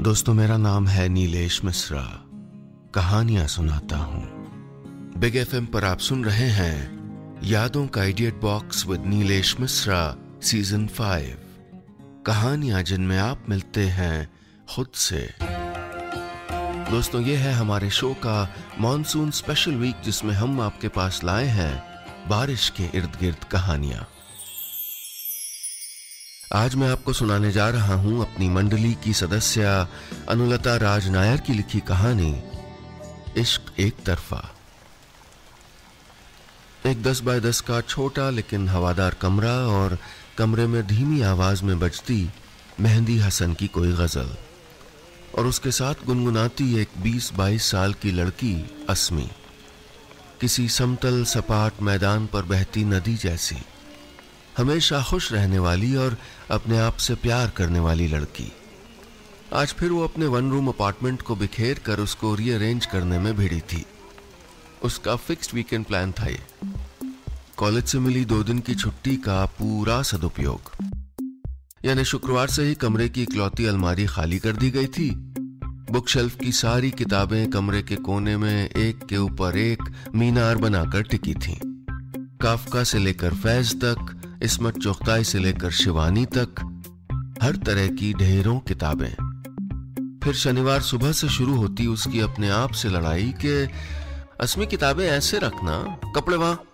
दोस्तों, मेरा नाम है नीलेश मिश्रा। कहानियाँ सुनाता हूँ। बिग एफएम पर आप सुन रहे हैं यादों का idiot box with Nilesh Mishra season five कहानियाँ जिनमें आप मिलते हैं खुद से। दोस्तों, ये है हमारे शो का मॉनसून स्पेशल वीक जिसमें हम आपके पास लाए हैं बारिश के इर्द गिर्द कहानियाँ। आज मैं आपको सुनाने जा रहा हूँ अपनी मंडली की सदस्य अनुलता राज नायर की लिखी कहानी, इश्क एक तरफा। एक दस बाय दस का छोटा लेकिन हवादार कमरा और कमरे में धीमी आवाज़ में बजती मेहंदी हसन की कोई गज़ल, और उसके साथ गुनगुनाती एक बीस बाईस साल की लड़की असमी। किसी समतल सपाट मैदान पर बहती नदी जैसी। हमेशा खुश रहने वाली और अपने आप से प्यार करने वाली लड़की। आज फिर वो अपने वन रूम अपार्टमेंट को बिखेर कर उसको रीअरेंज करने में भिड़ी थी। उसका फिक्स्ड वीकेंड प्लान था ये। कॉलेज से मिली दो दिन की छुट्टी का पूरा सदुपयोग। यानी शुक्रवार से ही कमरे की इकलौती अलमारी खाली कर दी गई थी। बुक शेल्फ की सारी किताबें कमरे के कोने में एक के ऊपर एक मीनार बनाकर टिकी थीं। काफका से लेकर फैज तक इसमत चौकताई से लेकर शिवानी तक हर तरह की ढेरों किताबें। फिर शनिवार सुबह से शुरू होती उसकी अपने आप से लड़ाई के असमी किताबें ऐसे रखना, कपड़े वहाँ,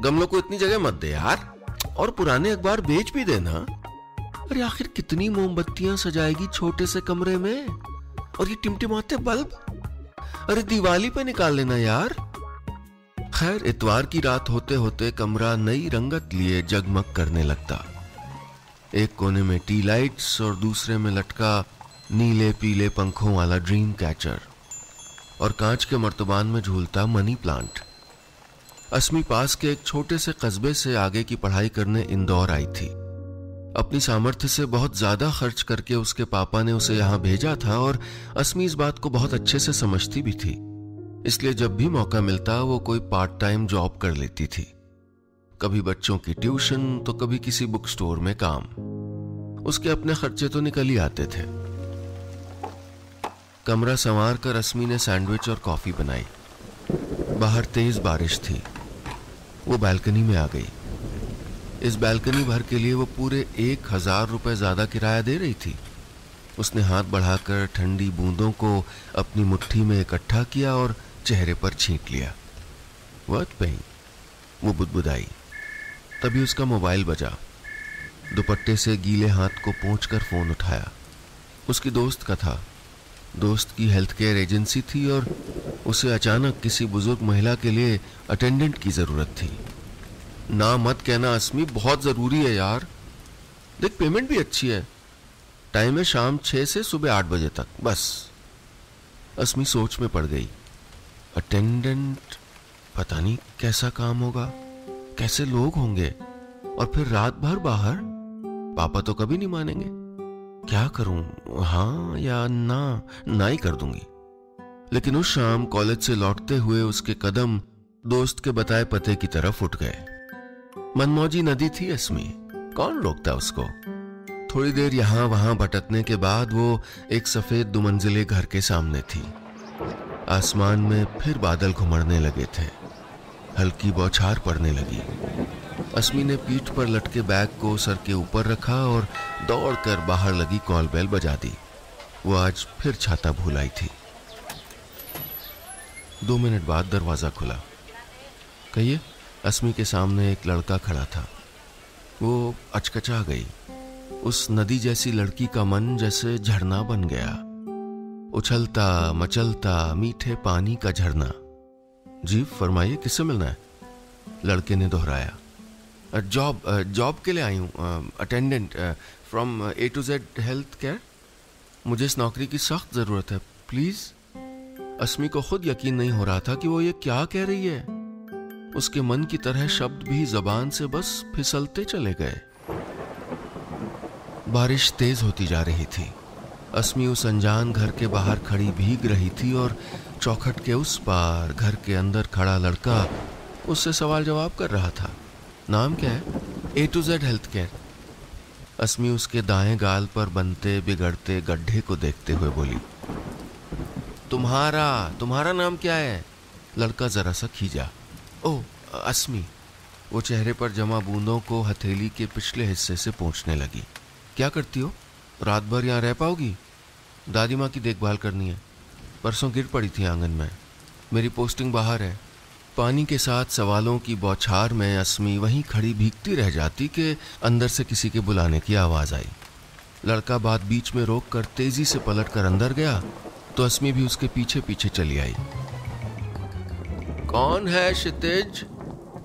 गमलों को इतनी जगह मत दे यार, और पुराने अखबार बेच भी देना। अरे आखिर कितनी मोमबत्तियाँ सजाएगी छोटे से कमरे में? और ये टिमटिमाते बल्ब? अरे दिवाली पे निकाल लेना यार। खैर, इतवार की रात होते होते कमरा नई रंगत लिए जगमग करने लगता। एक कोने में टी लाइट्स और दूसरे में लटका नीले पीले पंखों वाला ड्रीम कैचर। और कांच के मर्तबान में झूलता मनी प्लांट। असमी पास के एक छोटे से कस्बे से आगे की पढ़ाई करने इंदौर आई थी। अपनी सामर्थ्य से बहुत ज़्यादा खर्च करके उसके पापा ने उसे यहाँ भेजा था और असमी इस बात को बहुत अच्छे से समझती भी थी। इसलिए जब भी मौका मिलता, वो कोई पार्ट टाइम जॉब कर लेती थी। कभी बच्चों की ट्यूशन तो कभी किसी बुक स्टोर में काम। उसके अपने खर्चे तो निकल ही आते थे। कमरा संवार कर रश्मि ने सैंडविच और कॉफ़ी बनाई। बाहर तेज बारिश थी। वो बालकनी में आ गई। इस बालकनी भर के लिए वो पूरे एक हज़ार रुपए ज़्यादा किराया दे रही थी। उसने हाथ बढ़ाकर ठंडी बूंदों को अपनी मुट्ठी में इकट्ठा किया और चेहरे पर छींट लिया। वर्थ पेइंग, वो बुदबुदाई। तभी उसका मोबाइल बजा। दुपट्टे से गीले हाथ को पहुँच फ़ोन उठाया। उसकी दोस्त का था। दोस्त की हेल्थ केयर एजेंसी थी और उसे अचानक किसी बुज़ुर्ग महिला के लिए अटेंडेंट की ज़रूरत थी। ना मत कहना, असमी, बहुत ज़रूरी है यार। देख पेमेंट भी अच्छी है। टाइम है शाम छह से सुबह आठ बजे तक, बस। असमी सोच में पड़ गई। अटेंडेंट पता नहीं कैसा काम होगा, कैसे लोग होंगे, और फिर रात भर बाहर? पापा तो कभी नहीं मानेंगे। क्या करूँ? हाँ या ना ना ही कर दूँगी। लेकिन उस शाम कॉलेज से लौटते हुए उसके कदम दोस्त के बताए पते की तरफ़ उठ गए। मनमौजी नदी थी असमी। कौन रोकता उसको? थोड़ी देर यहाँ वहाँ भटकने के बाद वो एक सफ़ेद दुमंजिले घर के सामने थी। आसमान में फिर बादल घुमड़ने लगे थे। हल्की बौछार पड़ने लगी। असमी ने पीठ पर लटके बैग को सर के ऊपर रखा और दौड़कर बाहर लगी कॉल बेल बजा दी। वो आज फिर छाता भूल आई थी। दो मिनट बाद दरवाज़ा खुला। कहिए असमी के सामने एक लड़का खड़ा था। वो अचकचा गई। उस नदी जैसी लड़की का मन जैसे झरना बन गया। उछलता, मचलता, मीठे पानी का झरना। जी फरमाइए, किससे मिलना है? लड़के ने दोहराया। जॉब जॉब के लिए आई हूँ। Attendant from A to Z health care मुझे इस नौकरी की सख्त ज़रूरत है। प्लीज़। असमी को खुद यकीन नहीं हो रहा था कि वो ये क्या कह रही है। उसके मन की तरह शब्द भी जबान से बस फिसलते चले गए। बारिश तेज होती जा रही थी। असमी उस अनजान घर के बाहर खड़ी भीग रही थी और चौखट के उस पार घर के अंदर खड़ा लड़का उससे सवाल जवाब कर रहा था। नाम क्या है? A to Z health care Asmi उसके दाएँ गाल पर बनते बिगड़ते गड्ढे को देखते हुए बोली, तुम्हारा तुम्हारा नाम क्या है? लड़का जरा सा खींचा ओ अस्मी। वो चेहरे पर जमा बूंदों को हथेली के पिछले हिस्से से पहुँचने लगी, क्या करती हो? रात भर यहाँ रह पाओगी? दादी माँ की देखभाल करनी है। परसों गिर पड़ी थी आँगन में। मेरी पोस्टिंग बाहर है। पानी के साथ सवालों की बौछार में अस्मी वहीं खड़ी भीगती रह जाती कि अंदर से किसी के बुलाने की आवाज़ आई। लड़का बात बीच में रोक कर तेज़ी से पलट कर अंदर गया तो अस्मी भी उसके पीछे पीछे चली आई। कौन है क्षितिज?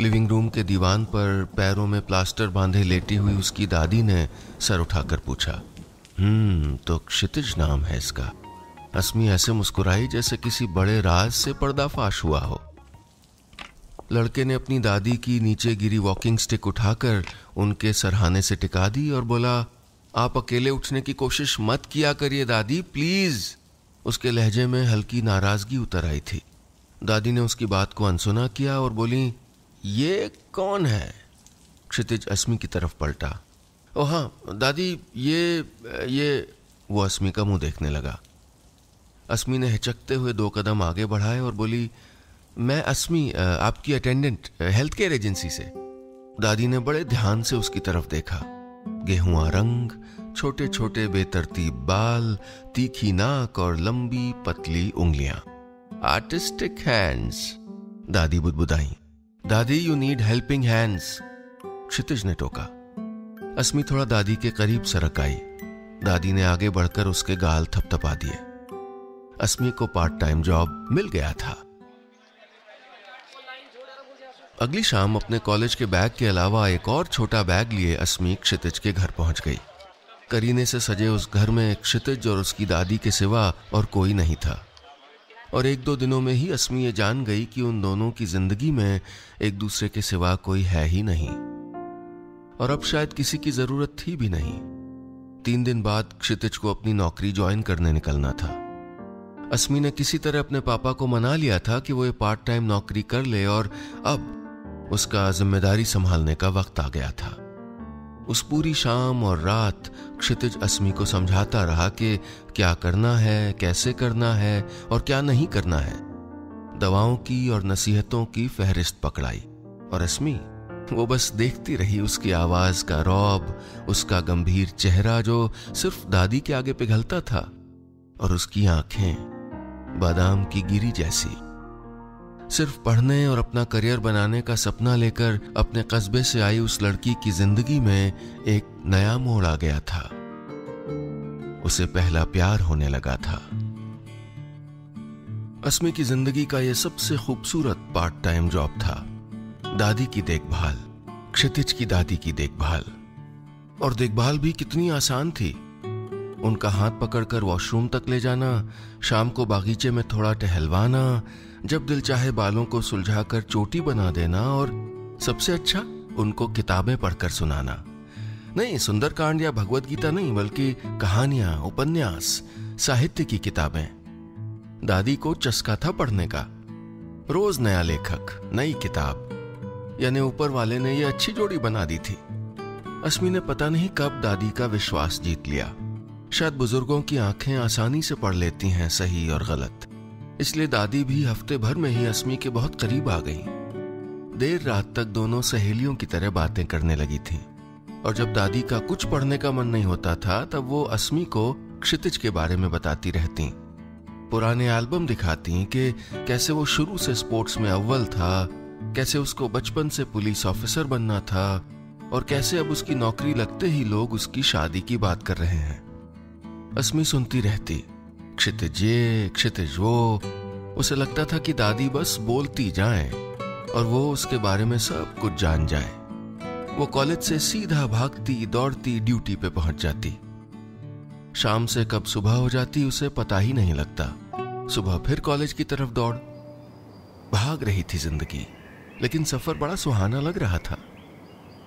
लिविंग रूम के दीवान पर पैरों में प्लास्टर बांधे लेटी हुई उसकी दादी ने सर उठाकर पूछा। हम्म तो क्षितिज नाम है इसका। अस्मी ऐसे मुस्कुराई जैसे किसी बड़े राज से पर्दाफाश हुआ हो। लड़के ने अपनी दादी की नीचे गिरी वॉकिंग स्टिक उठाकर उनके सरहाने से टिका दी और बोला, आप अकेले उठने की कोशिश मत किया करिए दादी, प्लीज़। उसके लहजे में हल्की नाराज़गी उतर आई थी। दादी ने उसकी बात को अनसुना किया और बोली, ये कौन है? क्षितिज अस्मी की तरफ़ पलटा। ओ हाँ दादी, ये ये, वो अस्मी का मुँह देखने लगा। अस्मी ने हिचकते हुए दो कदम आगे बढ़ाए और बोली, मैं अस्मी आपकी अटेंडेंट, हेल्थ केयर एजेंसी से। दादी ने बड़े ध्यान से उसकी तरफ़ देखा। गेहुआ रंग छोटे छोटे बेतरतीब बाल, तीखी नाक और लंबी पतली उंगलियाँ। Artistic hands. दादी बुदबुदाई। दादी, you need helping hands. Kshitij ने टोका। अस्मी थोड़ा दादी के करीब सरक आई। दादी ने आगे बढ़कर उसके गाल थपथपा दिए। अस्मी को पार्ट टाइम जॉब मिल गया था। अगली शाम अपने कॉलेज के बैग के अलावा एक और छोटा बैग लिए अस्मी क्षितिज के घर पहुँच गई। करीने से सजे उस घर में क्षितिज और उसकी दादी के सिवा और कोई नहीं था। और एक दो दिनों में ही अस्मी ये जान गई कि उन दोनों की ज़िंदगी में एक दूसरे के सिवा कोई है ही नहीं। और अब शायद किसी की ज़रूरत थी भी नहीं। तीन दिन बाद क्षितिज को अपनी नौकरी ज्वाइन करने निकलना था। अस्मी ने किसी तरह अपने पापा को मना लिया था कि वो ये पार्ट टाइम नौकरी कर ले और अब उसका ज़िम्मेदारी संभालने का वक्त आ गया था। उस पूरी शाम और रात क्षितिज अस्मी को समझाता रहा कि क्या करना है, कैसे करना है और क्या नहीं करना है। दवाओं की और नसीहतों की फहरिस्त पकड़ाई और अस्मी वो बस देखती रही उसकी आवाज़ का रौब, उसका गंभीर चेहरा जो सिर्फ़ दादी के आगे पिघलता था और उसकी आँखें बादाम की गिरी जैसी। सिर्फ़ पढ़ने और अपना करियर बनाने का सपना लेकर अपने कस्बे से आई उस लड़की की ज़िंदगी में एक नया मोड़ आ गया था। उसे पहला प्यार होने लगा था। अस्मी की ज़िंदगी का यह सबसे खूबसूरत पार्ट टाइम जॉब था। दादी की देखभाल, क्षितिज की दादी की देखभाल। और देखभाल भी कितनी आसान थी। उनका हाथ पकड़कर वॉशरूम तक ले जाना, शाम को बागीचे में थोड़ा टहलवाना, जब दिल चाहे बालों को सुलझाकर चोटी बना देना और सबसे अच्छा उनको किताबें पढ़कर सुनाना। नहीं सुंदरकांड या भगवत गीता नहीं, बल्कि कहानियाँ, उपन्यास, साहित्य की किताबें। दादी को चस्का था पढ़ने का। रोज नया लेखक, नई किताब यानी ऊपर वाले ने यह अच्छी जोड़ी बना दी थी। अस्मी ने पता नहीं कब दादी का विश्वास जीत लिया। शायद बुज़ुर्गों की आँखें आसानी से पढ़ लेती हैं सही और गलत। इसलिए दादी भी हफ़्ते भर में ही अस्मी के बहुत करीब आ गई। देर रात तक दोनों सहेलियों की तरह बातें करने लगी थीं। और जब दादी का कुछ पढ़ने का मन नहीं होता था, तब वो अस्मी को क्षितिज के बारे में बताती रहती। पुराने एल्बम दिखाती कि कैसे वो शुरू से स्पोर्ट्स में अव्वल था कैसे उसको बचपन से पुलिस ऑफिसर बनना था और कैसे अब उसकी नौकरी लगते ही लोग उसकी शादी की बात कर रहे हैं। अस्मी सुनती रहती, क्षितिज ये क्षितिज वो। उसे लगता था कि दादी बस बोलती जाए और वो उसके बारे में सब कुछ जान जाए। वो कॉलेज से सीधा भागती, दौड़ती, ड्यूटी पे पहुँच जाती। शाम से कब सुबह हो जाती उसे पता ही नहीं लगता। सुबह फिर कॉलेज की तरफ़ दौड़। भाग रही थी ज़िंदगी। लेकिन सफ़र बड़ा सुहाना लग रहा था।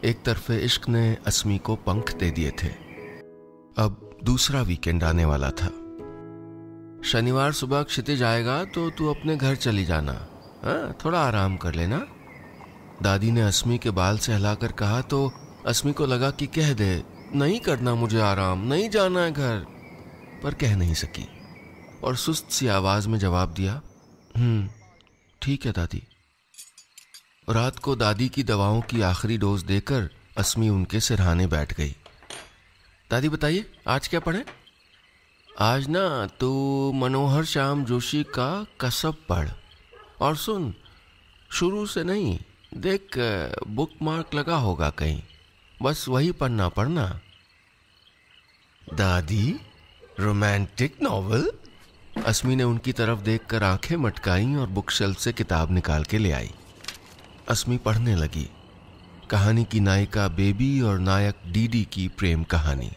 एक तरफे इश्क ने अस्मी को पंख दे दिए थे। अब दूसरा वीकेंड आने वाला था। शनिवार सुबह क्षितिज आएगा तो तू अपने घर चली जाना। हा? थोड़ा आराम कर लेना। दादी ने अस्मी के बाल से हिलाकर कहा तो अस्मी को लगा कि कह दे, नहीं करना मुझे आराम, नहीं जाना है घर। पर कह नहीं सकी। और सुस्त सी आवाज़ में जवाब दिया हम्म ठीक है दादी। रात को दादी की दवाओं की आखिरी डोज देकर अस्मी उनके सिरहाने बैठ गई। दादी बताइए, आज क्या पढ़े? आज ना तो मनोहर श्याम जोशी का कसब पढ़। और सुन, शुरू से नहीं, देख बुक मार्क लगा होगा कहीं। बस वही पढ़ना पढ़ना। दादी रोमांटिक नॉवल अस्मी ने उनकी तरफ़ देखकर आँखें मटकाई और बुक शेल्फ से किताब निकाल के ले आई। अस्मी पढ़ने लगी। कहानी की नायिका बेबी और नायक डीडी की प्रेम कहानी।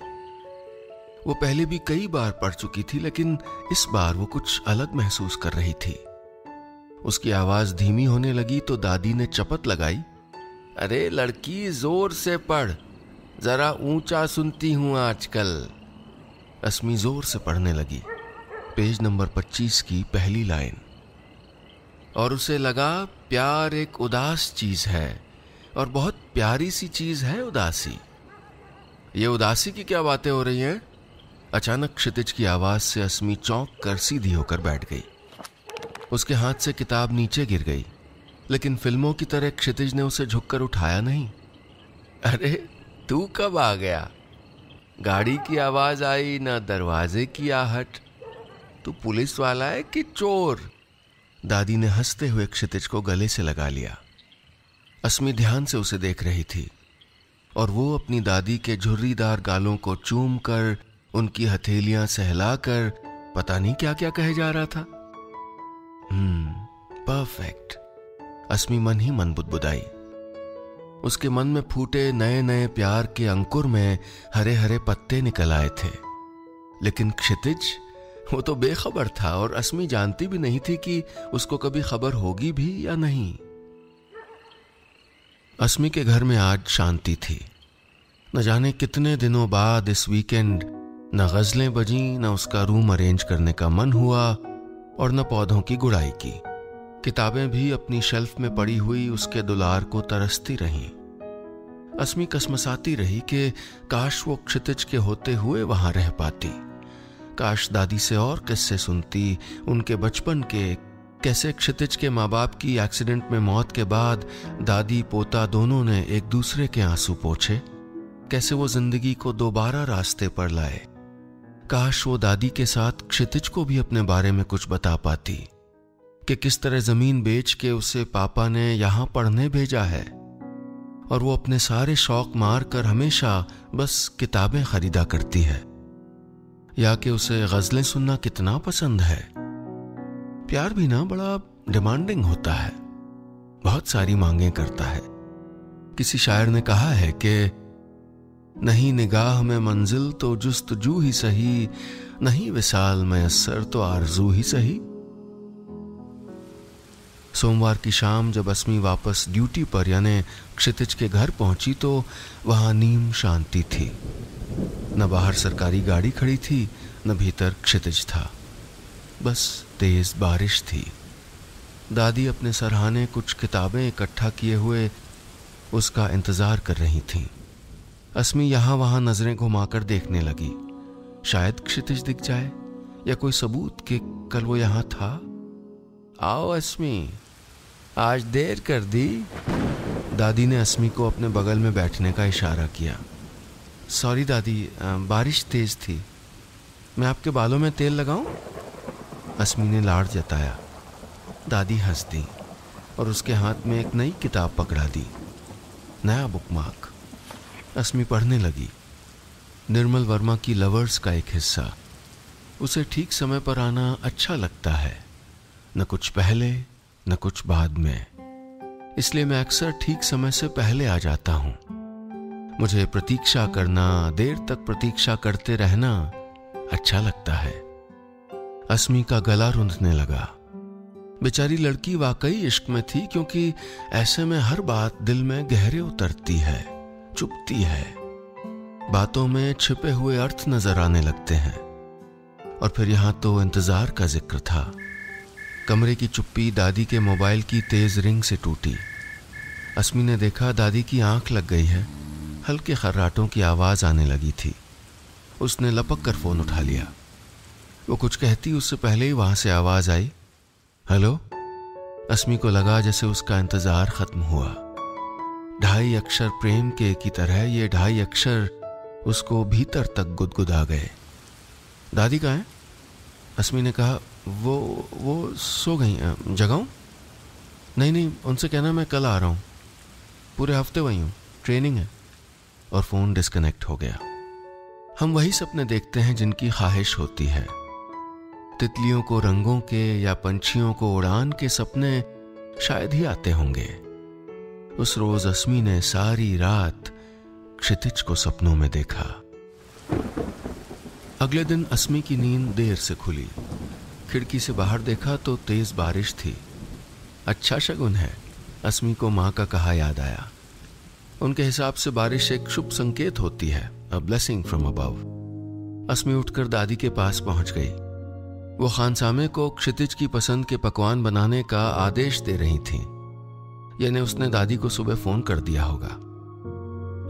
वो पहले भी कई बार पढ़ चुकी थी, लेकिन इस बार वो कुछ अलग महसूस कर रही थी। उसकी आवाज़ धीमी होने लगी तो दादी ने चपत लगाई। अरे, लड़की, ज़ोर से पढ़। जरा ऊँचा सुनती हूँ आजकल। अस्मी ज़ोर से पढ़ने लगी। पेज नंबर 25 की पहली लाइन। और उसे लगा प्यार एक उदास चीज़ है और बहुत प्यारी सी चीज़ है उदासी। ये उदासी की क्या बातें हो रही हैं? अचानक क्षितिज की आवाज़ से अस्मी चौंक कर सीधी होकर बैठ गई। उसके हाथ से किताब नीचे गिर गई, लेकिन फ़िल्मों की तरह क्षितिज ने उसे झुककर उठाया नहीं। अरे, तू कब आ गया? गाड़ी की आवाज़ आई, ना दरवाजे की आहट। तू पुलिस वाला है कि चोर? दादी ने हँसते हुए क्षितिज को गले से लगा लिया। अस्मी ध्यान से उसे देख रही थी और वो अपनी दादी के झुर्रीदार गालों को चूम कर, उनकी हथेलियाँ सहलाकर पता नहीं क्या क्या कहे जा रहा था। हम्म परफेक्ट अस्मी मन ही मन बुदबुदाई। उसके मन में फूटे नए नए प्यार के अंकुर में हरे हरे पत्ते निकल आए थे। लेकिन क्षितिज वो तो बेखबर था और अस्मी जानती भी नहीं थी कि उसको कभी खबर होगी भी या नहीं। अस्मी के घर में आज शांति थी। न जाने कितने दिनों बाद इस वीकेंड न गजलें बजी, न उसका रूम अरेंज करने का मन हुआ और न पौधों की गुड़ाई की। किताबें भी अपनी शेल्फ में पड़ी हुई उसके दुलार को तरसती रहीं। अस्मी कसमसाती रही कि काश वो क्षितिज के होते हुए वहाँ रह पाती। काश दादी से और किस्से सुनती, उनके बचपन के, कैसे क्षितिज के माँ बाप की एक्सीडेंट में मौत के बाद, दादी, पोता दोनों ने एक दूसरे के आँसू पोछे? कैसे वो ज़िंदगी को दोबारा रास्ते पर लाए? काश वो दादी के साथ क्षितिज को भी अपने बारे में कुछ बता पाती, कि किस तरह ज़मीन बेच के उसे पापा ने यहाँ पढ़ने भेजा है? और वो अपने सारे शौक मार कर हमेशा बस किताबें खरीदा करती है। या कि उसे गजलें सुनना कितना पसंद है। प्यार भी ना बड़ा डिमांडिंग होता है। बहुत सारी मांगे करता है। किसी शायर ने कहा है कि, नहीं निगाह में मंजिल तो जुस्तजू ही सही, नहीं विशाल में असर तो आरज़ू ही सही। सोमवार की शाम जब अस्मी वापस ड्यूटी पर यानी क्षितिज के घर पहुँची तो वहाँ नीम शांति थी। न बाहर सरकारी गाड़ी खड़ी थी, न भीतर क्षितिज था। बस तेज बारिश थी। दादी अपने सरहाने कुछ किताबें इकट्ठा किए हुए उसका इंतज़ार कर रही थीं। अस्मी यहाँ वहाँ नज़रें घुमाकर देखने लगी। शायद क्षितिज दिख जाए, या कोई सबूत कि कल वो यहाँ था? आओ अस्मी। आज देर कर दी। दादी ने अस्मी को अपने बगल में बैठने का इशारा किया। सॉरी दादी बारिश तेज थी। मैं आपके बालों में तेल लगाऊँ? अस्मी ने लाड़ जताया। दादी हंस दी और उसके हाथ में एक नई किताब पकड़ा दी। नया बुकमार्क अस्मी पढ़ने लगी। निर्मल वर्मा की लवर्स का एक हिस्सा। उसे ठीक समय पर आना अच्छा लगता है। न कुछ पहले न कुछ बाद में। इसलिए मैं अक्सर ठीक समय से पहले आ जाता हूँ। मुझे प्रतीक्षा करना, देर तक प्रतीक्षा करते रहना अच्छा लगता है। अस्मी का गला रुंधने लगा। बेचारी लड़की वाकई इश्क में थी क्योंकि ऐसे में हर बात दिल में गहरे उतरती है, चुपती है। बातों में छिपे हुए अर्थ नज़र आने लगते हैं। और फिर यहाँ तो इंतज़ार का ज़िक्र था। कमरे की चुप्पी दादी के मोबाइल की तेज रिंग से टूटी। अस्मी ने देखा, दादी की आँख लग गई है। हल्के खर्राटों की आवाज़ आने लगी थी। उसने लपक कर फ़ोन उठा लिया। वो कुछ कहती, उससे पहले ही वहाँ से आवाज़ आई। हेलो? अस्मी को लगा जैसे उसका इंतज़ार खत्म हुआ। ढाई अक्षर प्रेम के की तरह ये ढाई अक्षर उसको भीतर तक गुदगुदा गए। दादी कहा है? अस्मी ने कहा वो वो सो गई जगाऊं? नहीं नहीं, उनसे कहना मैं कल आ रहा हूँ। पूरे हफ़्ते वही हूँ, ट्रेनिंग है। और फ़ोन डिस्कनेक्ट हो गया। हम वही सपने देखते हैं जिनकी ख्वाहिश होती है। तितलियों को रंगों के या पंछियों को उड़ान के सपने शायद ही आते होंगे। उस रोज अस्मी ने सारी रात क्षितिज को सपनों में देखा। अगले दिन अस्मी की नींद देर से खुली। खिड़की से बाहर देखा तो तेज बारिश थी। अच्छा शगुन है, अस्मी को माँ का कहा याद आया। उनके हिसाब से बारिश एक शुभ संकेत होती है a blessing from above Asmi उठकर दादी के पास पहुँच गई। वो खानसामे को क्षितिज की पसंद के पकवान बनाने का आदेश दे रही थी। यानी उसने दादी को सुबह फ़ोन कर दिया होगा।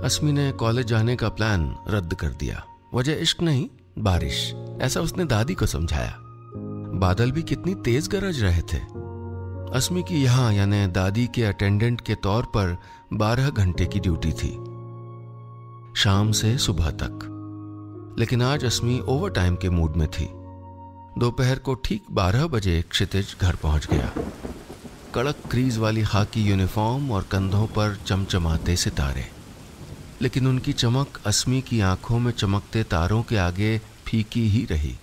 अस्मी ने कॉलेज जाने का प्लान रद्द कर दिया। वजह इश्क नहीं, बारिश। ऐसा उसने दादी को समझाया। बादल भी कितनी तेज गरज रहे थे। अस्मी की यहाँ, यानी दादी के अटेंडेंट के तौर पर बारह घंटे की ड्यूटी थी। शाम से सुबह तक। लेकिन आज अस्मी ओवर टाइम के मूड में थी। दोपहर को ठीक बारह बजे क्षितिज घर पहुँच गया। कड़क क्रीज वाली खाकी यूनिफॉर्म और कंधों पर चमचमाते सितारे। लेकिन उनकी चमक अस्मी की आँखों में चमकते तारों के आगे फीकी ही रही।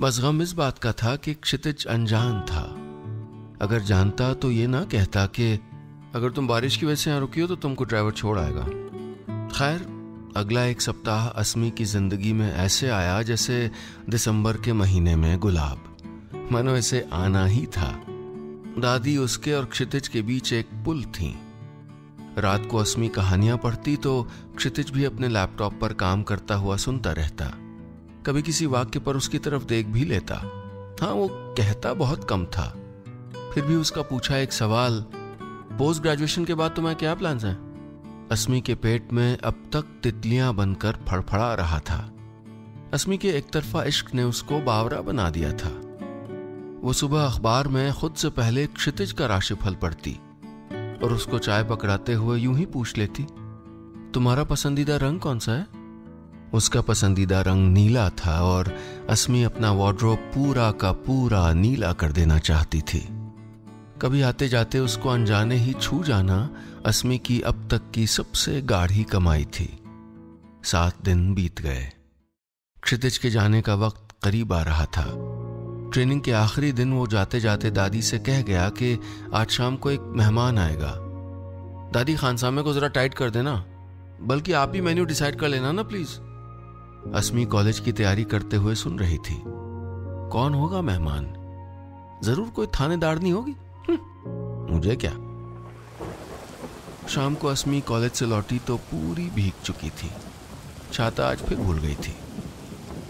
बस गम इस बात का था कि क्षितिज अनजान था। अगर जानता तो ये ना कहता कि अगर तुम बारिश की वजह से यहाँ रुकी हो तो तुमको ड्राइवर छोड़ आएगा। खैर, अगला एक सप्ताह असमी की ज़िंदगी में ऐसे आया जैसे दिसंबर के महीने में गुलाब। मानो इसे आना ही था। दादी उसके और क्षितिज के बीच एक पुल थी। रात को असमी कहानियाँ पढ़ती तो क्षितिज भी अपने लैपटॉप पर काम करता हुआ सुनता रहता। कभी किसी वाक्य पर उसकी तरफ़ देख भी लेता। हाँ वो कहता बहुत कम था। फिर भी उसका पूछा एक सवाल पोस्ट ग्रेजुएशन के बाद तुम्हारे क्या प्लान्स हैं? अस्मी के पेट में अब तक तितलियाँ बनकर फड़फड़ा रहा था। अस्मी के एक तरफा इश्क ने उसको बावरा बना दिया था। वो सुबह अखबार में खुद से पहले क्षितिज का राशिफल पढ़ती और उसको चाय पकड़ाते हुए यूँ ही पूछ लेती, तुम्हारा पसंदीदा रंग कौन सा है? उसका पसंदीदा रंग नीला था और अस्मी अपना वार्ड्रोब पूरा का पूरा नीला कर देना चाहती थी। कभी आते जाते उसको अनजाने ही छू जाना अस्मी की अब तक की सबसे गाढ़ी कमाई थी। सात दिन बीत गए। क्षितिज के जाने का वक्त करीब आ रहा था। ट्रेनिंग के आखिरी दिन वो जाते जाते दादी से कह गया कि आज शाम को एक मेहमान आएगा। दादी, खानसामे को जरा टाइट कर देना, बल्कि आप ही मेन्यू डिसाइड कर लेना ना, प्लीज़। अस्मी कॉलेज की तैयारी करते हुए सुन रही थी। कौन होगा मेहमान? ज़रूर कोई थानेदार नहीं होगी? मुझे क्या? शाम को अस्मी कॉलेज से लौटी तो पूरी भीग चुकी थी। छाता आज फिर भूल गई थी।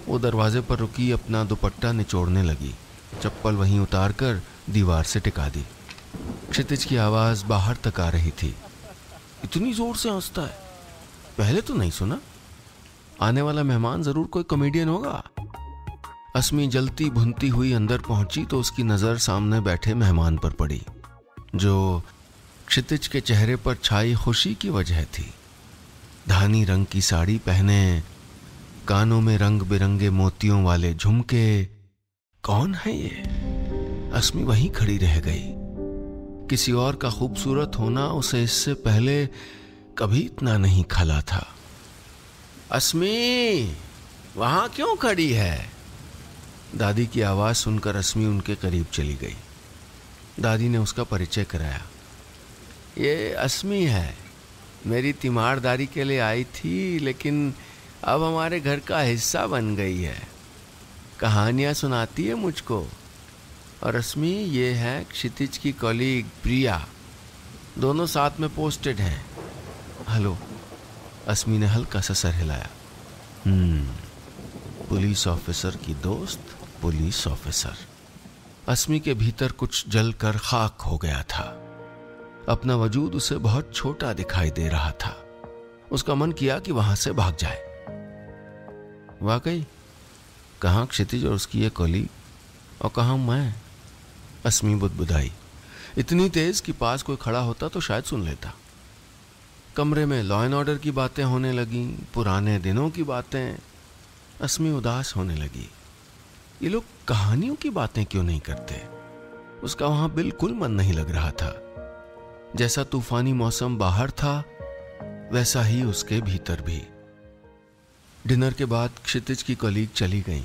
वो दरवाजे पर रुकी, अपना दुपट्टा निचोड़ने लगी। चप्पल वहीं उतार कर दीवार से टिका दी। क्षितिज की आवाज़ बाहर तक आ रही थी। इतनी ज़ोर से हंसता है? पहले तो नहीं सुना। आने वाला मेहमान ज़रूर कोई कॉमेडियन होगा। अस्मी जलती भुनती हुई अंदर पहुँची तो उसकी नज़र सामने बैठे मेहमान पर पड़ी, जो क्षितिज के चेहरे पर छाई खुशी की वजह थी। धानी रंग की साड़ी पहने कानों में रंग बिरंगे मोतियों वाले झुमके, कौन है ये? अस्मी वहीं खड़ी रह गई। किसी और का खूबसूरत होना उसे इससे पहले कभी इतना नहीं खला था। अस्मी, वहाँ क्यों खड़ी है? दादी की आवाज़ सुनकर रश्मि उनके करीब चली गई। दादी ने उसका परिचय कराया। ये अस्मी है। मेरी तिमारदारी के लिए आई थी, लेकिन अब हमारे घर का हिस्सा बन गई है। कहानियाँ सुनाती है मुझको। और रश्मि ये है क्षितिज की कॉलीग प्रिया। दोनों साथ में पोस्टेड हैं। हेलो अस्मी ने हल्का सा सर हिलाया। हम्म। पुलिस ऑफिसर की दोस्त पुलिस ऑफिसर। अस्मी के भीतर कुछ जलकर खाक हो गया था। अपना वजूद उसे बहुत छोटा दिखाई दे रहा था। उसका मन किया कि वहाँ से भाग जाए। वाकई? कहा क्षितिज और उसकी ये कोली? और कहा मैं? अस्मी बुदबुदाई। इतनी तेज कि पास कोई खड़ा होता तो शायद सुन लेता। कमरे में लॉ एंड ऑर्डर की बातें होने लगी, पुराने दिनों की बातें, अस्मी उदास होने लगी। ये लोग कहानियों की बातें क्यों नहीं करते? उसका वहाँ बिल्कुल मन नहीं लग रहा था। जैसा तूफानी मौसम बाहर था, वैसा ही उसके भीतर भी। डिनर के बाद क्षितिज की कलीग चली गई।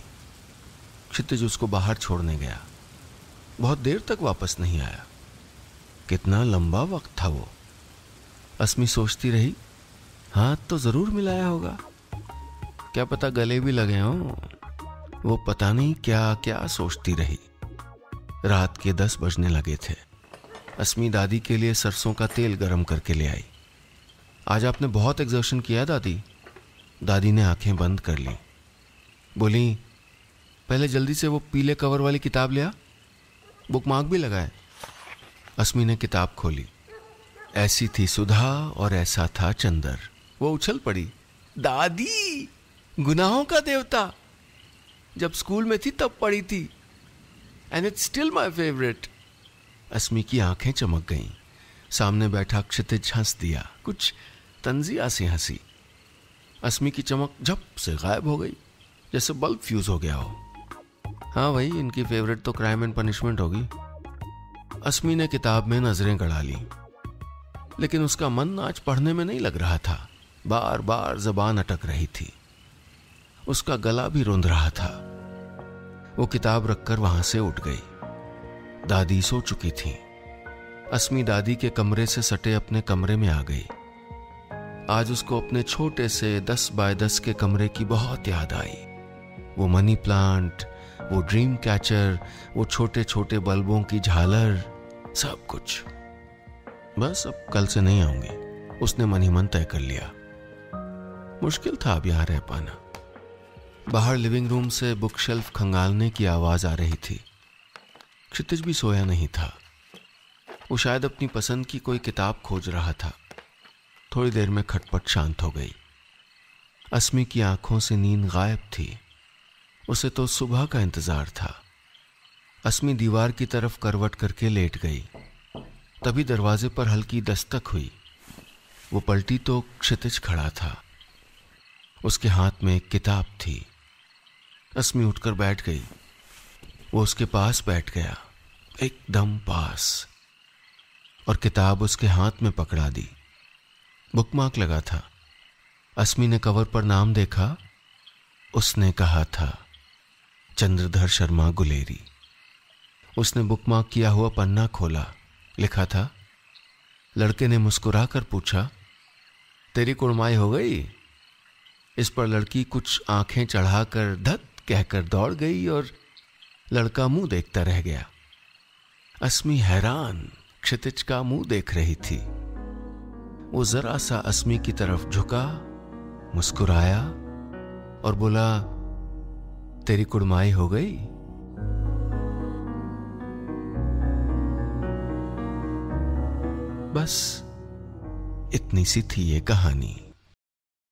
क्षितिज उसको बाहर छोड़ने गया। बहुत देर तक वापस नहीं आया। कितना लंबा वक्त था वो। अस्मी सोचती रही, हाथ तो ज़रूर मिलाया होगा। क्या पता गले भी लगे हो? वो पता नहीं क्या क्या सोचती रही। रात के दस बजने लगे थे। अस्मी दादी के लिए सरसों का तेल गरम करके ले आई। आज आपने बहुत एग्जर्शन किया दादी। दादी ने आँखें बंद कर ली। बोली, पहले जल्दी से वो पीले कवर वाली किताब लिया बुक मार्क भी लगाए। अस्मी ने किताब खोली। ऐसी थी सुधा और ऐसा था चंदर। वो उछल पड़ी। दादी, गुनाहों का देवता। जब स्कूल में थी तब पढ़ी थी। And it's still my favourite Asmi की आँखें चमक गईं। सामने बैठा क्षितिज हंस दिया। कुछ तंजिया से हँसी। अस्मी की चमक झप से गायब हो गई, जैसे बल्ब फ्यूज हो गया हो। हाँ भाई, इनकी फेवरेट तो क्राइम एंड पनिशमेंट होगी। अस्मी ने किताब में नज़रें गड़ा ली। लेकिन उसका मन आज पढ़ने में नहीं लग रहा था। बार बार जबान अटक रही थी। उसका गला भी रोंद रहा था। वो किताब रखकर वहाँ से उठ गई। दादी सो चुकी थी। अस्मी दादी के कमरे से सटे अपने कमरे में आ गई। आज उसको अपने छोटे से दस बाय दस के कमरे की बहुत याद आई। वो मनी प्लांट, वो ड्रीम कैचर, वो छोटे छोटे बल्बों की झालर, सब कुछ। बस अब कल से नहीं आऊँगी। उसने मन ही मन तय कर लिया। मुश्किल था अब यहाँ रह पाना। बाहर लिविंग रूम से बुक शेल्फ खंगालने की आवाज़ आ रही थी। क्षितिज भी सोया नहीं था। वो शायद अपनी पसंद की कोई किताब खोज रहा था। थोड़ी देर में खटपट शांत हो गई। अस्मी की आँखों से नींद गायब थी। उसे तो सुबह का इंतज़ार था। अस्मी दीवार की तरफ़ करवट करके लेट गई। तभी दरवाजे पर हल्की दस्तक हुई। वो पलटी तो क्षितिज खड़ा था। उसके हाथ में एक किताब थी। अस्मी उठकर बैठ गई। वो उसके पास बैठ गया। एकदम पास। और किताब उसके हाथ में पकड़ा दी। बुकमार्क लगा था। अस्मी ने कवर पर नाम देखा। उसने कहा था, चंद्रधर शर्मा गुलेरी। उसने बुकमार्क किया हुआ पन्ना खोला। लिखा था। लड़के ने मुस्कुराकर पूछा, तेरी कुड़माई हो गई? इस पर लड़की कुछ आँखें चढ़ाकर धत कहकर दौड़ गई और लड़का मुँह देखता रह गया। अस्मी हैरान, क्षितिज का मुँह देख रही थी। वो जरा सा अस्मी की तरफ़ झुका, मुस्कुराया और बोला, तेरी कुड़माई हो गई? बस इतनी सी थी ये कहानी।